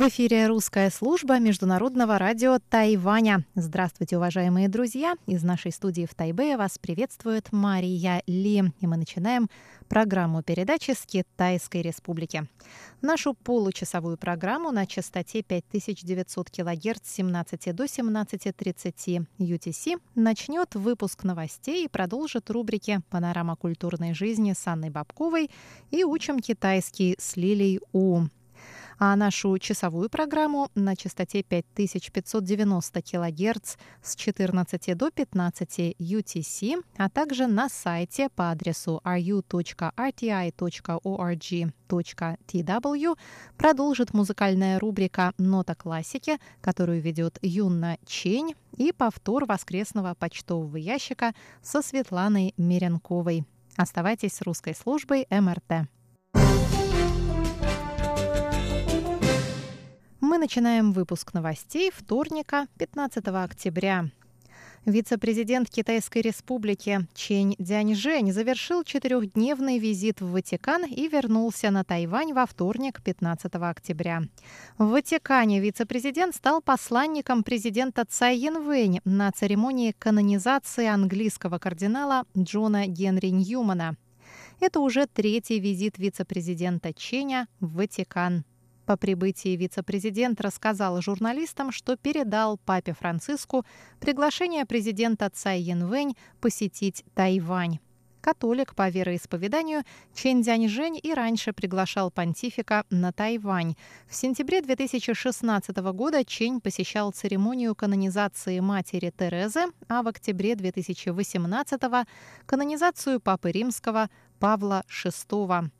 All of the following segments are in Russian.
В эфире русская служба Международного радио Тайваня. Здравствуйте, уважаемые друзья! Из нашей студии в Тайбе вас приветствует Мария Ли. И мы начинаем программу передачи с Китайской Республики. Нашу получасовую программу на частоте 5900 кГц с 17 до 17.30 UTC начнет выпуск новостей и продолжит рубрики «Панорама культурной жизни» с Анной Бабковой и «Учим китайский» с Лилией У. А нашу часовую программу на частоте 5590 кГц с 14 до 15 UTC, а также на сайте по адресу ru.rti.org.tw продолжит музыкальная рубрика «Нота классики», которую ведет Юнна Чень и повтор воскресного почтового ящика со Светланой Меренковой. Оставайтесь с русской службой МРТ. Мы начинаем выпуск новостей вторника, 15 октября. Вице-президент Китайской республики Чень Дяньжэнь завершил четырехдневный визит в Ватикан и вернулся на Тайвань во вторник, 15 октября. В Ватикане вице-президент стал посланником президента Цай Янвэнь на церемонии канонизации английского кардинала Джона Генри Ньюмана. Это уже третий визит вице-президента Ченя в Ватикан. По прибытии вице-президент рассказал журналистам, что передал папе Франциску приглашение президента Цай Янвэнь посетить Тайвань. Католик по вероисповеданию Чен Дзяньжэнь и раньше приглашал понтифика на Тайвань. В сентябре 2016 года Чень посещал церемонию канонизации матери Терезы, а в октябре 2018 – канонизацию Папы Римского Павла VI.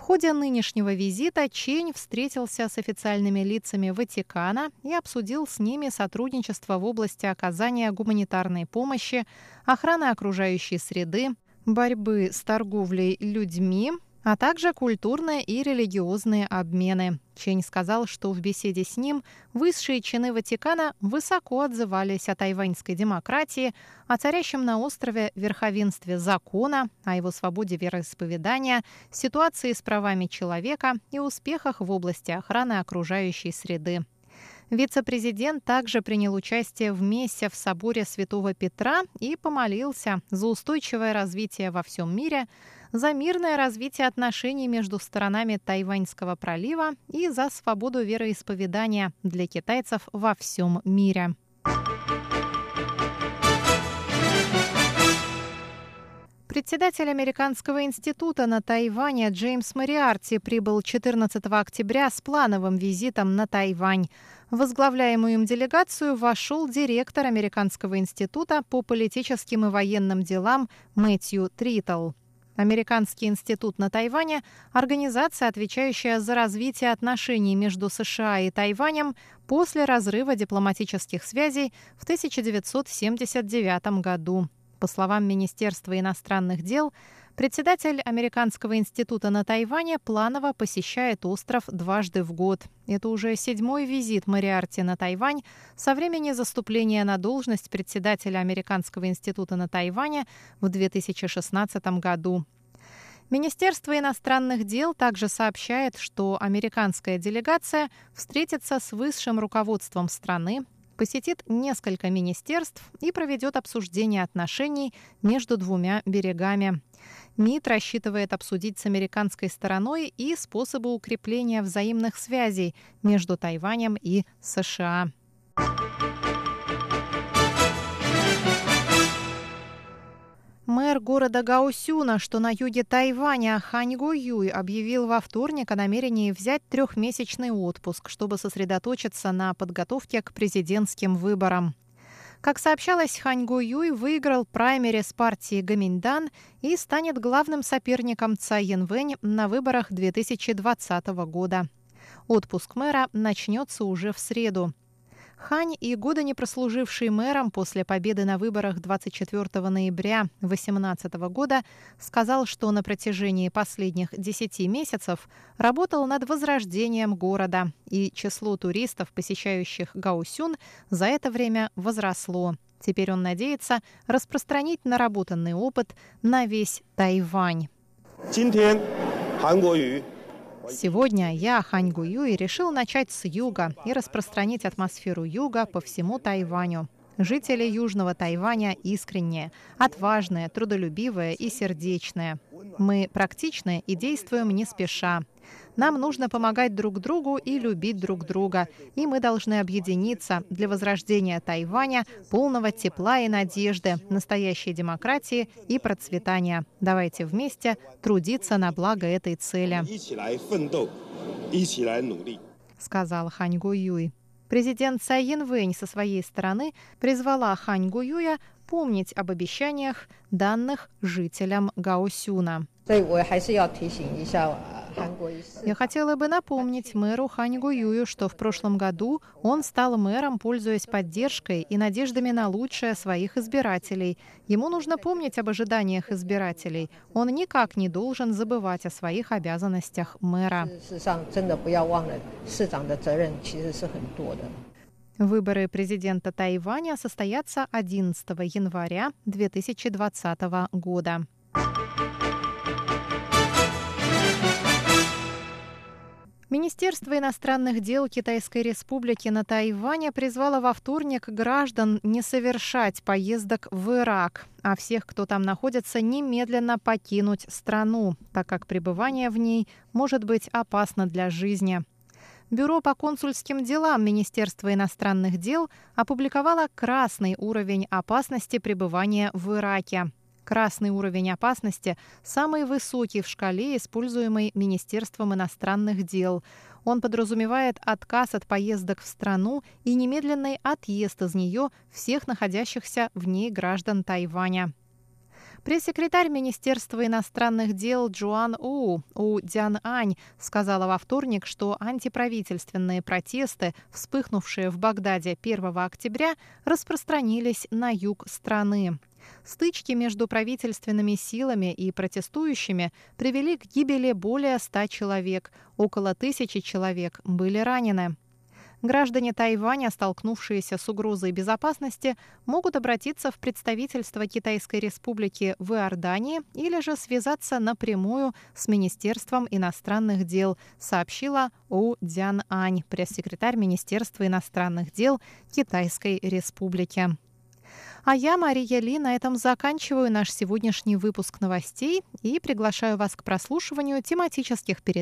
В ходе нынешнего визита Чень встретился с официальными лицами Ватикана и обсудил с ними сотрудничество в области оказания гуманитарной помощи, охраны окружающей среды, борьбы с торговлей людьми, а также культурные и религиозные обмены. Чень сказал, что в беседе с ним высшие чины Ватикана высоко отзывались о тайваньской демократии, о царящем на острове верховенстве закона, о его свободе вероисповедания, ситуации с правами человека и успехах в области охраны окружающей среды. Вице-президент также принял участие в мессе в соборе Святого Петра и помолился за устойчивое развитие во всем мире, за мирное развитие отношений между сторонами Тайваньского пролива и за свободу вероисповедания для китайцев во всем мире. Председатель Американского института на Тайване Джеймс Мариарти прибыл 14 октября с плановым визитом на Тайвань. В возглавляемую им делегацию вошел директор Американского института по политическим и военным делам Мэтью Тритл. Американский институт на Тайване – организация, отвечающая за развитие отношений между США и Тайванем после разрыва дипломатических связей в 1979 году. По словам Министерства иностранных дел, председатель Американского института на Тайване планово посещает остров дважды в год. Это уже седьмой визит Мариарти на Тайвань со времени заступления на должность председателя Американского института на Тайване в 2016 году. Министерство иностранных дел также сообщает, что американская делегация встретится с высшим руководством страны посетит несколько министерств и проведет обсуждение отношений между двумя берегами. МИД рассчитывает обсудить с американской стороной и способы укрепления взаимных связей между Тайванем и США. Мэр города Гаусюна, что на юге Тайваня, Хань Го Юй, объявил во вторник о намерении взять трехмесячный отпуск, чтобы сосредоточиться на подготовке к президентским выборам. Как сообщалось, Хань Го Юй выиграл праймерис партии Гаминьдан и станет главным соперником Цай Янвэнь на выборах 2020 года. Отпуск мэра начнется уже в среду. Хань и года не прослуживший мэром после победы на выборах 24 ноября 2018 года сказал, что на протяжении последних 10 месяцев работал над возрождением города, и число туристов, посещающих Гаусюн, за это время возросло. Теперь он надеется распространить наработанный опыт на весь Тайвань. Сегодня я, Хань Гуюй, решил начать с юга и распространить атмосферу юга по всему Тайваню. Жители Южного Тайваня искренние, отважные, трудолюбивые и сердечные. Мы практичны и действуем не спеша. Нам нужно помогать друг другу и любить друг друга. И мы должны объединиться для возрождения Тайваня, полного тепла и надежды, настоящей демократии и процветания. Давайте вместе трудиться на благо этой цели. Сказал Хань Гуюй. Президент Цай Янвэнь со своей стороны призвала Хань Гуюя помнить об обещаниях, данных жителям Гаосюна. Я хотела бы напомнить мэру Хань Гуюю, что в прошлом году он стал мэром, пользуясь поддержкой и надеждами на лучшее своих избирателей. Ему нужно помнить об ожиданиях избирателей. Он никак не должен забывать о своих обязанностях мэра. Выборы президента Тайваня состоятся 11 января 2020 года. Министерство иностранных дел Китайской Республики на Тайване призвало во вторник граждан не совершать поездок в Ирак, а всех, кто там находится, немедленно покинуть страну, так как пребывание в ней может быть опасно для жизни. Бюро по консульским делам Министерства иностранных дел опубликовало красный уровень опасности пребывания в Ираке. Красный уровень опасности самый высокий в шкале, используемой Министерством иностранных дел. Он подразумевает отказ от поездок в страну и немедленный отъезд из нее всех находящихся в ней граждан Тайваня. Пресс-секретарь Министерства иностранных дел Джоан У, У Дян Ань, сказала во вторник, что антиправительственные протесты, вспыхнувшие в Багдаде 1 октября, распространились на юг страны. Стычки между правительственными силами и протестующими привели к гибели более ста человек. Около тысячи человек были ранены. Граждане Тайваня, столкнувшиеся с угрозой безопасности, могут обратиться в представительство Китайской Республики в Иордании или же связаться напрямую с Министерством иностранных дел, сообщила У Дзян Ань, пресс-секретарь Министерства иностранных дел Китайской Республики. А я, Мария Ли, на этом заканчиваю наш сегодняшний выпуск новостей и приглашаю вас к прослушиванию тематических передач